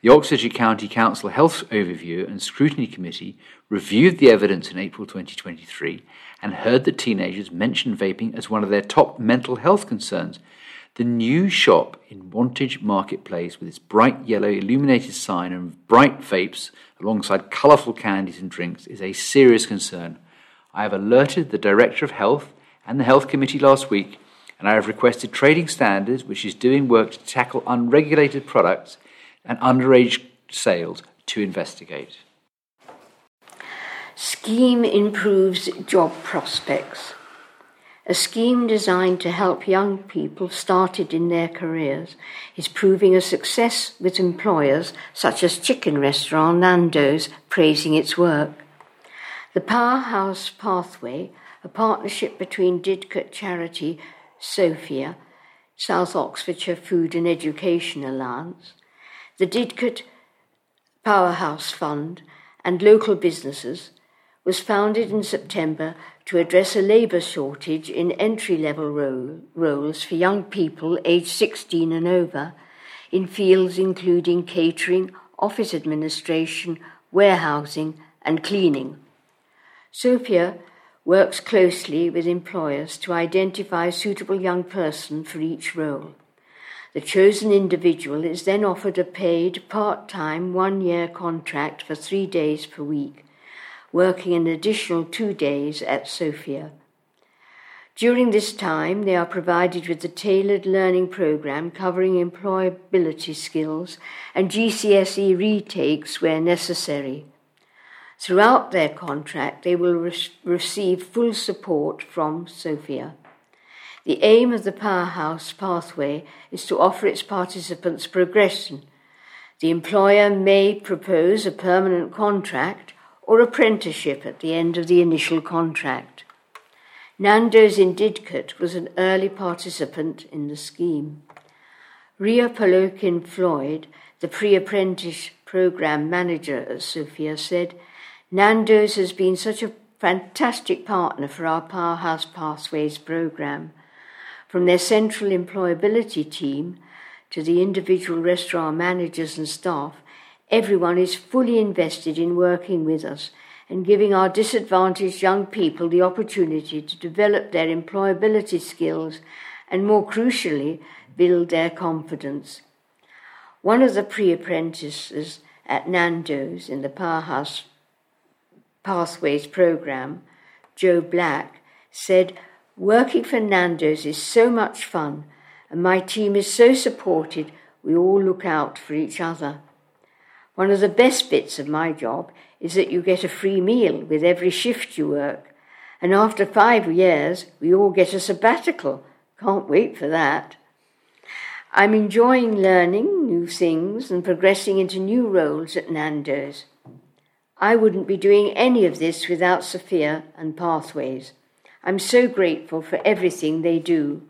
The Oxfordshire County Council Health Overview and Scrutiny Committee reviewed the evidence in April 2023 and heard that teenagers mentioned vaping as one of their top mental health concerns. The new shop in Wantage Marketplace, with its bright yellow illuminated sign and bright vapes alongside colourful candies and drinks, is a serious concern. I have alerted the Director of Health and the Health Committee last week, and I have requested Trading Standards, which is doing work to tackle unregulated products, and underage sales to investigate. Scheme improves job prospects. A scheme designed to help young people started in their careers is proving a success with employers such as chicken restaurant Nando's praising its work. The Powerhouse Pathway, a partnership between Didcot charity SOFEA, South Oxfordshire Food and Education Alliance, the Didcot Powerhouse Fund, and local businesses, was founded in September to address a labour shortage in entry level role, roles for young people aged 16 and over in fields including catering, office administration, warehousing, and cleaning. SOFEA works closely with employers to identify a suitable young person for each role. The chosen individual is then offered a paid part time one year contract for three days per week, working an additional two days at SOFEA. During this time, they are provided with a tailored learning program covering employability skills and GCSE retakes where necessary. Throughout their contract, they will re- receive full support from SOFEA. The aim of the Powerhouse pathway is to offer its participants progression. The employer may propose a permanent contract or apprenticeship at the end of the initial contract. Nando's in Didcot was an early participant in the scheme. Ria Palokin Floyd, the pre apprentice program manager at SOFEA, said Nando's has been such a fantastic partner for our Powerhouse Pathways program from their central employability team to the individual restaurant managers and staff, everyone is fully invested in working with us and giving our disadvantaged young people the opportunity to develop their employability skills and, more crucially, build their confidence. One of the pre apprentices at Nando's in the Powerhouse Pathways program, Joe Black, said, Working for Nando's is so much fun, and my team is so supported, we all look out for each other. One of the best bits of my job is that you get a free meal with every shift you work, and after five years, we all get a sabbatical. Can't wait for that. I'm enjoying learning new things and progressing into new roles at Nando's. I wouldn't be doing any of this without SOFEA and Pathways. I'm so grateful for everything they do.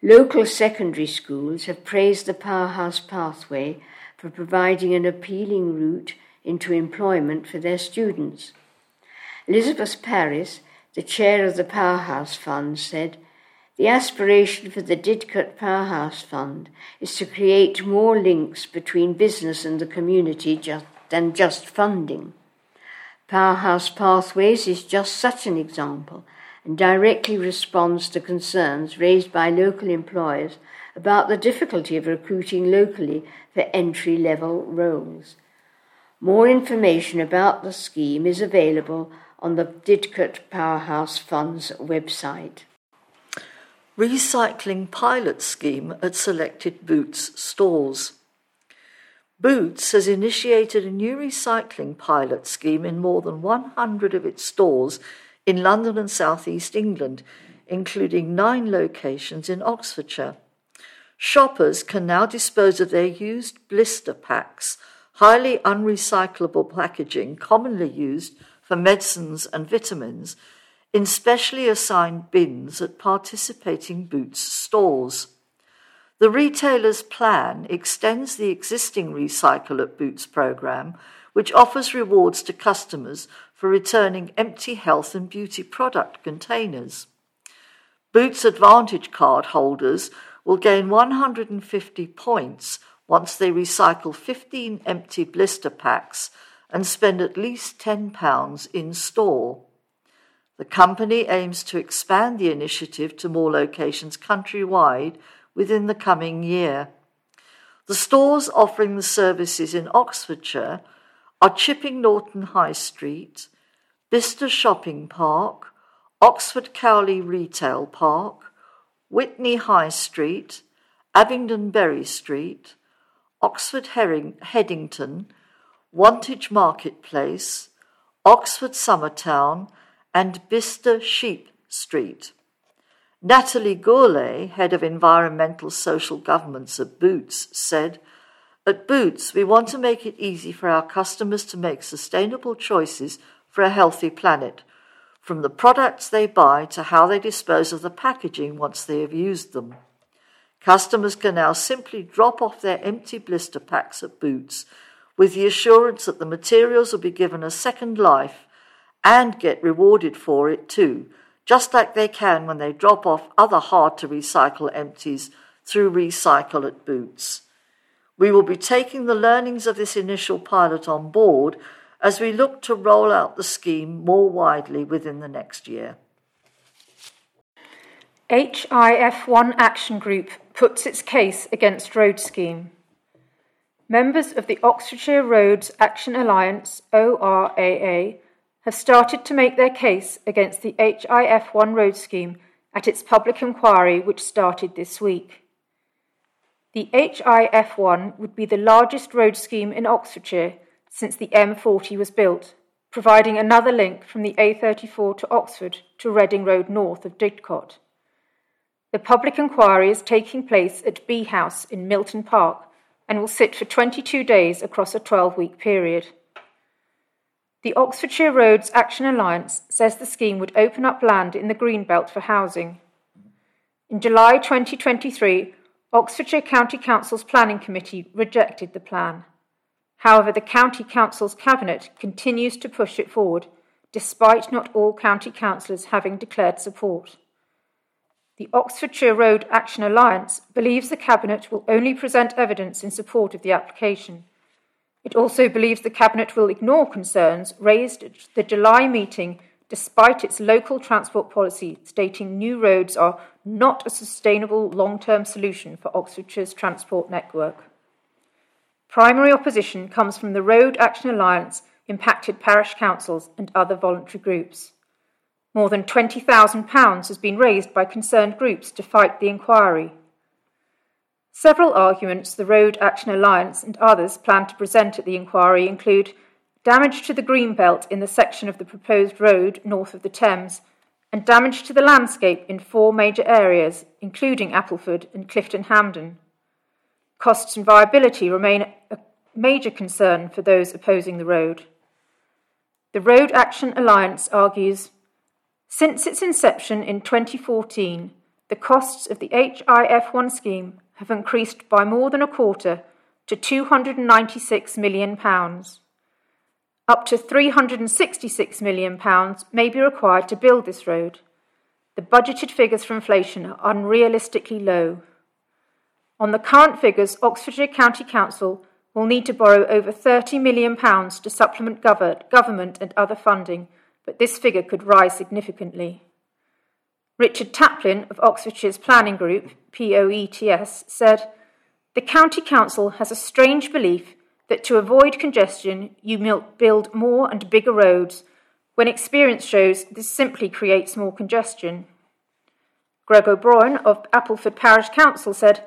Local secondary schools have praised the Powerhouse Pathway for providing an appealing route into employment for their students. Elizabeth Paris, the chair of the Powerhouse Fund, said, The aspiration for the Didcot Powerhouse Fund is to create more links between business and the community just, than just funding. Powerhouse Pathways is just such an example and directly responds to concerns raised by local employers about the difficulty of recruiting locally for entry level roles. More information about the scheme is available on the Didcot Powerhouse Fund's website. Recycling pilot scheme at selected Boots stores. Boots has initiated a new recycling pilot scheme in more than 100 of its stores in London and South East England, including nine locations in Oxfordshire. Shoppers can now dispose of their used blister packs, highly unrecyclable packaging commonly used for medicines and vitamins, in specially assigned bins at participating Boots stores. The retailer's plan extends the existing Recycle at Boots program, which offers rewards to customers for returning empty health and beauty product containers. Boots Advantage card holders will gain 150 points once they recycle 15 empty blister packs and spend at least £10 in store. The company aims to expand the initiative to more locations countrywide within the coming year. The stores offering the services in Oxfordshire are Chipping Norton High Street, Bicester Shopping Park, Oxford Cowley Retail Park, Witney High Street, Abingdon Bury Street, Oxford Herring, Headington, Wantage Marketplace, Oxford Summertown, and Bicester Sheep Street. Natalie Gourlay, head of environmental social governments at Boots, said, At Boots, we want to make it easy for our customers to make sustainable choices for a healthy planet, from the products they buy to how they dispose of the packaging once they have used them. Customers can now simply drop off their empty blister packs at Boots with the assurance that the materials will be given a second life and get rewarded for it too, just like they can when they drop off other hard to recycle empties through Recycle at Boots. We will be taking the learnings of this initial pilot on board as we look to roll out the scheme more widely within the next year. HIF1 Action Group puts its case against road scheme. Members of the Oxfordshire Roads Action Alliance, ORAA, have started to make their case against the HIF1 road scheme at its public inquiry, which started this week. The HIF1 would be the largest road scheme in Oxfordshire since the M40 was built, providing another link from the A34 to Oxford to Reading Road north of Didcot. The public inquiry is taking place at Bee House in Milton Park and will sit for 22 days across a 12 week period. The Oxfordshire Roads Action Alliance says the scheme would open up land in the Greenbelt for housing. In July 2023, Oxfordshire County Council's Planning Committee rejected the plan. However, the County Council's Cabinet continues to push it forward, despite not all county councillors having declared support. The Oxfordshire Road Action Alliance believes the Cabinet will only present evidence in support of the application. It also believes the Cabinet will ignore concerns raised at the July meeting despite its local transport policy stating new roads are not a sustainable long term solution for Oxfordshire's transport network. Primary opposition comes from the Road Action Alliance, impacted parish councils, and other voluntary groups. More than £20,000 has been raised by concerned groups to fight the inquiry. Several arguments the Road Action Alliance and others plan to present at the inquiry include damage to the green belt in the section of the proposed road north of the Thames, and damage to the landscape in four major areas, including Appleford and Clifton Hampden, costs and viability remain a major concern for those opposing the road. The Road Action Alliance argues since its inception in 2014, the costs of the HIF1 scheme have increased by more than a quarter to £296 million. Up to £366 million may be required to build this road. The budgeted figures for inflation are unrealistically low. On the current figures, Oxfordshire County Council will need to borrow over £30 million to supplement government and other funding, but this figure could rise significantly. Richard Taplin of Oxfordshire's Planning Group, POETS, said, The County Council has a strange belief that to avoid congestion, you build more and bigger roads, when experience shows this simply creates more congestion. Greg O'Brien of Appleford Parish Council said,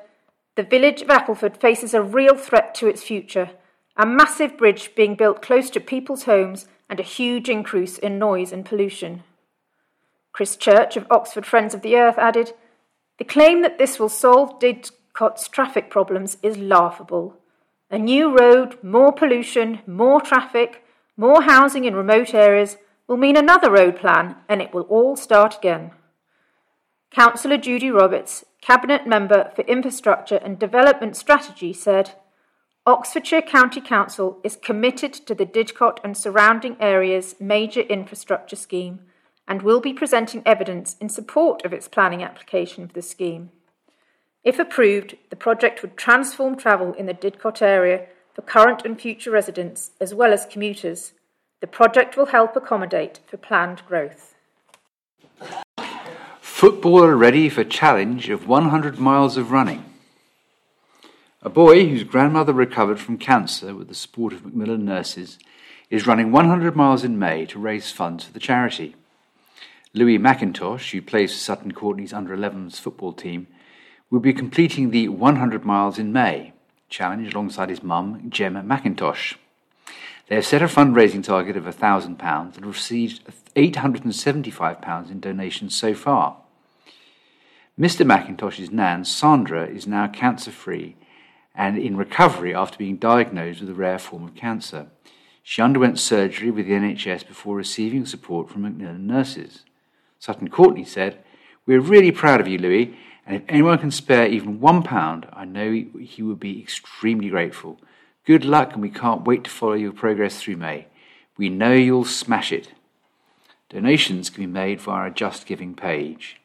The village of Appleford faces a real threat to its future, a massive bridge being built close to people's homes and a huge increase in noise and pollution. Chris Church of Oxford Friends of the Earth added, The claim that this will solve Didcot's traffic problems is laughable. A new road, more pollution, more traffic, more housing in remote areas will mean another road plan and it will all start again. Councillor Judy Roberts, Cabinet Member for Infrastructure and Development Strategy, said Oxfordshire County Council is committed to the Didcot and surrounding areas major infrastructure scheme and will be presenting evidence in support of its planning application for the scheme. If approved, the project would transform travel in the Didcot area for current and future residents as well as commuters. The project will help accommodate for planned growth. Footballer ready for challenge of 100 miles of running. A boy whose grandmother recovered from cancer with the support of Macmillan nurses is running 100 miles in May to raise funds for the charity. Louis McIntosh, who plays for Sutton Courtenay's under 11s football team, will be completing the 100 miles in May challenge alongside his mum, Gemma McIntosh. They have set a fundraising target of £1,000 and have received £875 in donations so far. Mr. McIntosh's nan, Sandra, is now cancer free and in recovery after being diagnosed with a rare form of cancer. She underwent surgery with the NHS before receiving support from Macmillan nurses. Sutton Courtenay said, We're really proud of you, Louis, and if anyone can spare even one pound, I know he would be extremely grateful. Good luck, and we can't wait to follow your progress through May. We know you'll smash it. Donations can be made via a Just Giving page.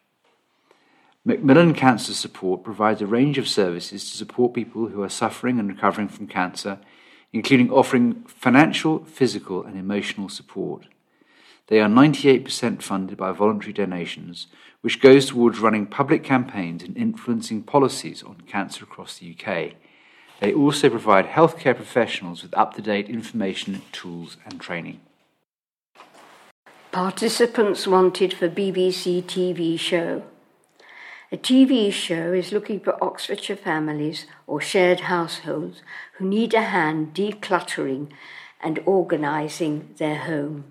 Macmillan Cancer Support provides a range of services to support people who are suffering and recovering from cancer, including offering financial, physical, and emotional support. They are 98% funded by voluntary donations, which goes towards running public campaigns and influencing policies on cancer across the UK. They also provide healthcare professionals with up to date information, tools, and training. Participants wanted for BBC TV show. A TV show is looking for Oxfordshire families or shared households who need a hand decluttering and organising their home.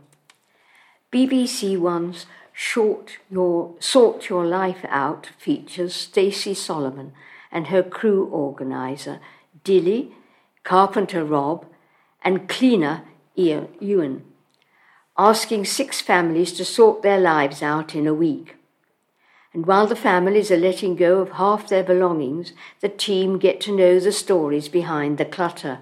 BBC One's Short Your, Sort Your Life Out features Stacey Solomon and her crew organiser, Dilly, Carpenter Rob, and cleaner Iwan, asking six families to sort their lives out in a week. And while the families are letting go of half their belongings, the team get to know the stories behind the clutter.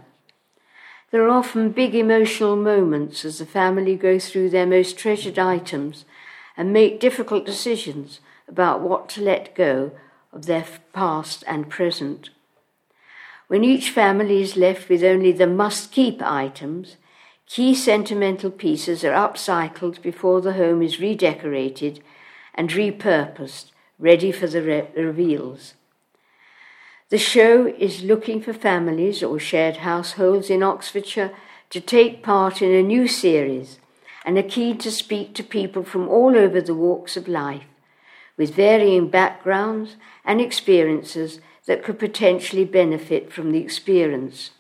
There are often big emotional moments as the family go through their most treasured items and make difficult decisions about what to let go of their past and present. When each family is left with only the must keep items, key sentimental pieces are upcycled before the home is redecorated and repurposed, ready for the re- reveals. The show is looking for families or shared households in Oxfordshire to take part in a new series and are keen to speak to people from all over the walks of life with varying backgrounds and experiences that could potentially benefit from the experience.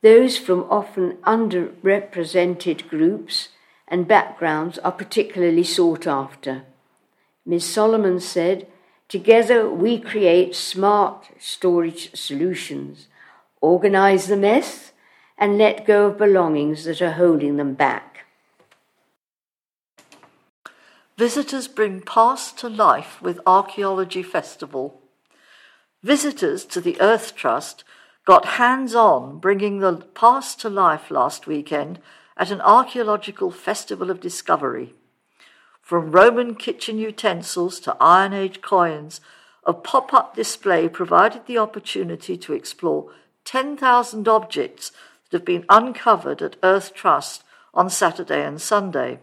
Those from often underrepresented groups and backgrounds are particularly sought after. Ms. Solomon said, Together, we create smart storage solutions, organize the mess, and let go of belongings that are holding them back. Visitors bring past to life with Archaeology Festival. Visitors to the Earth Trust got hands on bringing the past to life last weekend at an archaeological festival of discovery. From Roman kitchen utensils to Iron Age coins, a pop up display provided the opportunity to explore 10,000 objects that have been uncovered at Earth Trust on Saturday and Sunday.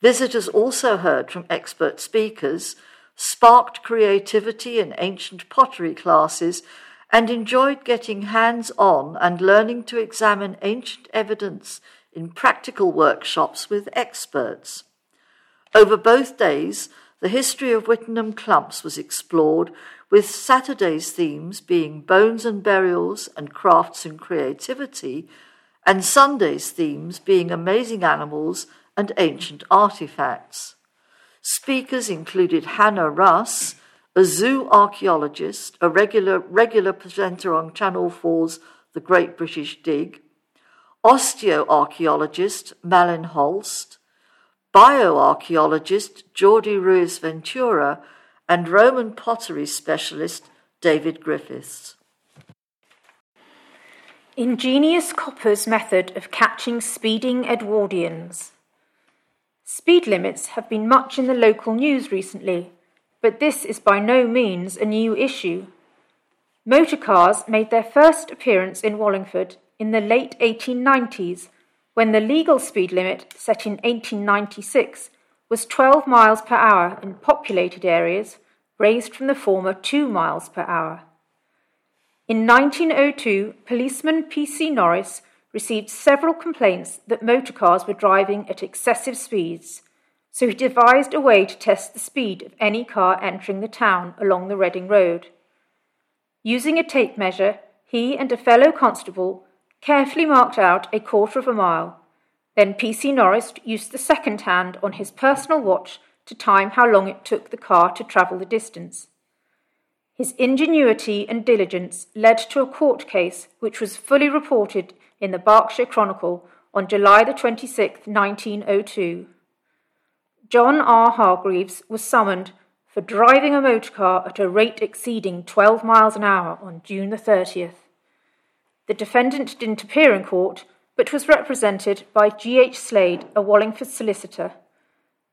Visitors also heard from expert speakers, sparked creativity in ancient pottery classes, and enjoyed getting hands on and learning to examine ancient evidence in practical workshops with experts. Over both days, the history of Wittenham Clumps was explored, with Saturday's themes being bones and burials and crafts and creativity, and Sunday's themes being amazing animals and ancient artifacts. Speakers included Hannah Russ, a zoo archaeologist, a regular, regular presenter on Channel 4's The Great British Dig, osteoarchaeologist Malin Holst, bioarchaeologist Jordi Ruiz Ventura, and Roman pottery specialist David Griffiths. Ingenious Copper's method of catching speeding Edwardians. Speed limits have been much in the local news recently, but this is by no means a new issue. Motorcars made their first appearance in Wallingford in the late 1890s when the legal speed limit set in 1896 was 12 miles per hour in populated areas, raised from the former 2 miles per hour. In 1902, policeman P.C. Norris received several complaints that motorcars were driving at excessive speeds, so he devised a way to test the speed of any car entering the town along the Reading Road. Using a tape measure, he and a fellow constable carefully marked out a quarter of a mile. Then P.C. Norris used the second hand on his personal watch to time how long it took the car to travel the distance. His ingenuity and diligence led to a court case which was fully reported in the Berkshire Chronicle on July the 26th, 1902. John R. Hargreaves was summoned for driving a motor car at a rate exceeding 12 miles an hour on June the 30th. The defendant didn't appear in court, but was represented by G. H. Slade, a Wallingford solicitor.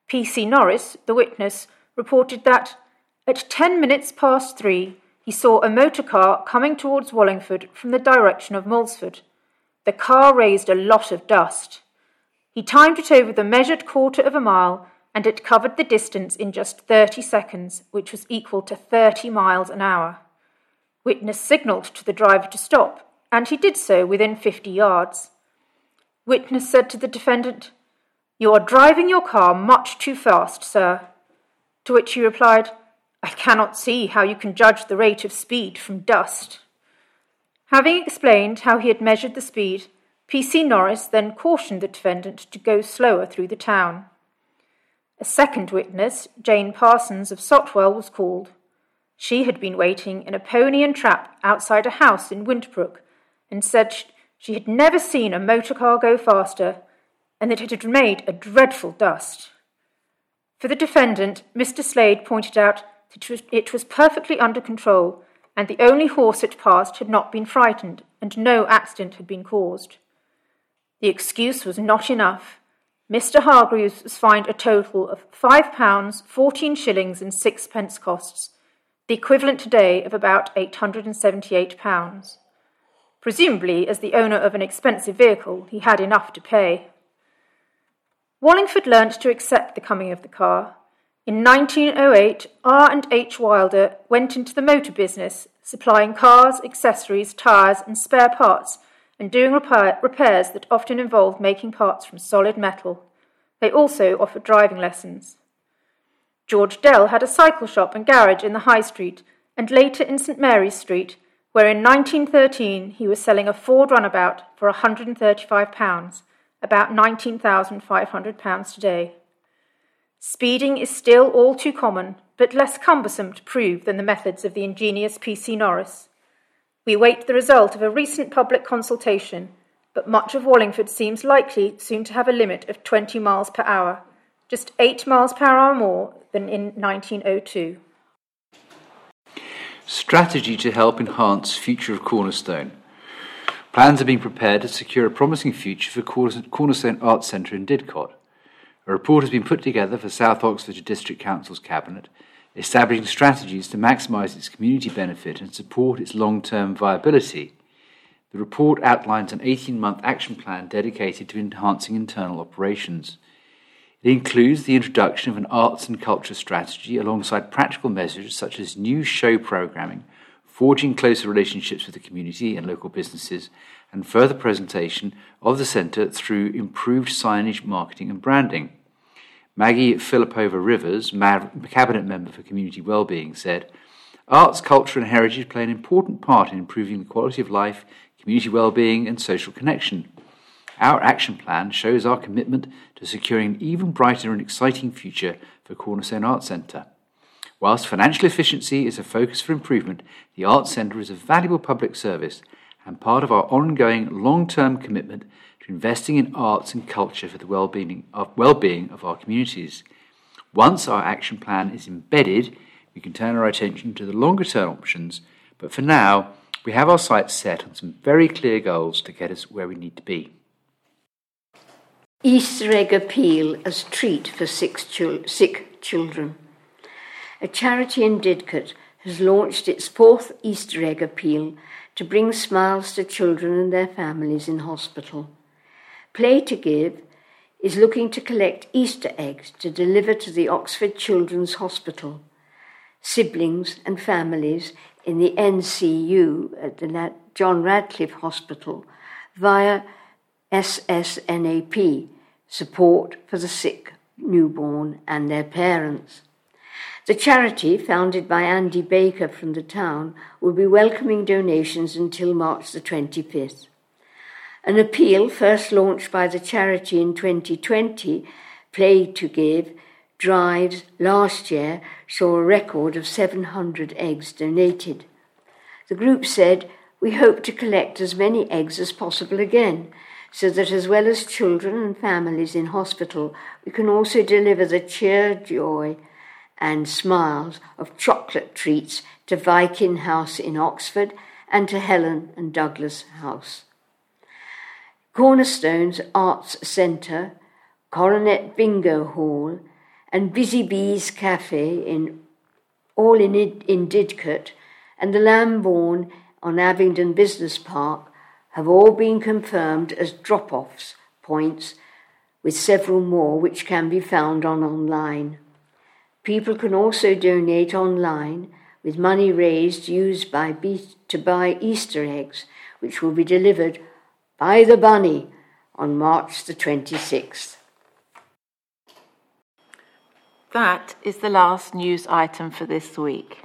P. C. Norris, the witness, reported that at ten minutes past three he saw a motor car coming towards Wallingford from the direction of Moulsford. The car raised a lot of dust. He timed it over the measured quarter of a mile, and it covered the distance in just 30 seconds, which was equal to 30 miles an hour. Witness signalled to the driver to stop, and he did so within 50 yards. Witness said to the defendant, You are driving your car much too fast, sir. To which he replied, I cannot see how you can judge the rate of speed from dust. Having explained how he had measured the speed, P.C. Norris then cautioned the defendant to go slower through the town. A second witness, Jane Parsons of Sotwell, was called. She had been waiting in a pony and trap outside a house in Winterbrook and said she had never seen a motor car go faster and that it had made a dreadful dust. For the defendant, Mr. Slade pointed out that it was perfectly under control and the only horse it passed had not been frightened, and no accident had been caused. The excuse was not enough. Mr. Hargreaves was fined a total of five pounds, fourteen shillings, and sixpence costs, the equivalent today of about eight hundred and seventy-eight pounds. Presumably, as the owner of an expensive vehicle, he had enough to pay. Wallingford learnt to accept the coming of the car, in 1908, R. and H. Wilder went into the motor business, supplying cars, accessories, tyres, and spare parts, and doing repair, repairs that often involved making parts from solid metal. They also offered driving lessons. George Dell had a cycle shop and garage in the High Street, and later in St Mary's Street, where in 1913 he was selling a Ford runabout for £135, about £19,500 today. Speeding is still all too common, but less cumbersome to prove than the methods of the ingenious P.C. Norris. We await the result of a recent public consultation, but much of Wallingford seems likely soon to have a limit of 20 miles per hour, just 8 miles per hour more than in 1902. Strategy to help enhance future of Cornerstone. Plans are being prepared to secure a promising future for Cornerstone Arts Centre in Didcot. A report has been put together for South Oxfordshire District Council's Cabinet, establishing strategies to maximise its community benefit and support its long term viability. The report outlines an 18 month action plan dedicated to enhancing internal operations. It includes the introduction of an arts and culture strategy alongside practical measures such as new show programming, forging closer relationships with the community and local businesses, and further presentation of the centre through improved signage, marketing, and branding. Maggie Filipova Rivers, Cabinet Member for Community Wellbeing, said, Arts, culture, and heritage play an important part in improving the quality of life, community well-being, and social connection. Our action plan shows our commitment to securing an even brighter and exciting future for Cornerstone Arts Centre. Whilst financial efficiency is a focus for improvement, the Arts Centre is a valuable public service and part of our ongoing long term commitment to investing in arts and culture for the well-being of, well-being of our communities. Once our action plan is embedded, we can turn our attention to the longer term options, but for now, we have our sights set on some very clear goals to get us where we need to be. Easter egg appeal as treat for sick, sick children. A charity in Didcot has launched its fourth Easter egg appeal to bring smiles to children and their families in hospital. Play to Give is looking to collect Easter eggs to deliver to the Oxford Children's Hospital. Siblings and families in the NCU at the John Radcliffe Hospital via SSNAP, support for the sick newborn and their parents. The charity, founded by Andy Baker from the town, will be welcoming donations until March the 25th. An appeal, first launched by the charity in 2020, Play to Give, drives last year saw a record of 700 eggs donated. The group said, We hope to collect as many eggs as possible again, so that as well as children and families in hospital, we can also deliver the cheer, joy, and smiles of chocolate treats to Viking House in Oxford and to Helen and Douglas House. Cornerstone's Arts Centre, Coronet Bingo Hall, and Busy Bees Cafe in all in, in Didcot, and the Lambourne on Abingdon Business Park have all been confirmed as drop offs points, with several more which can be found on online. People can also donate online with money raised used by to buy Easter eggs, which will be delivered by the Bunny on March the 26th. That is the last news item for this week.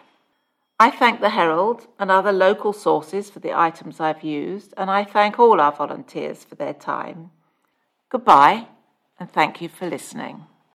I thank the Herald and other local sources for the items I've used, and I thank all our volunteers for their time. Goodbye, and thank you for listening.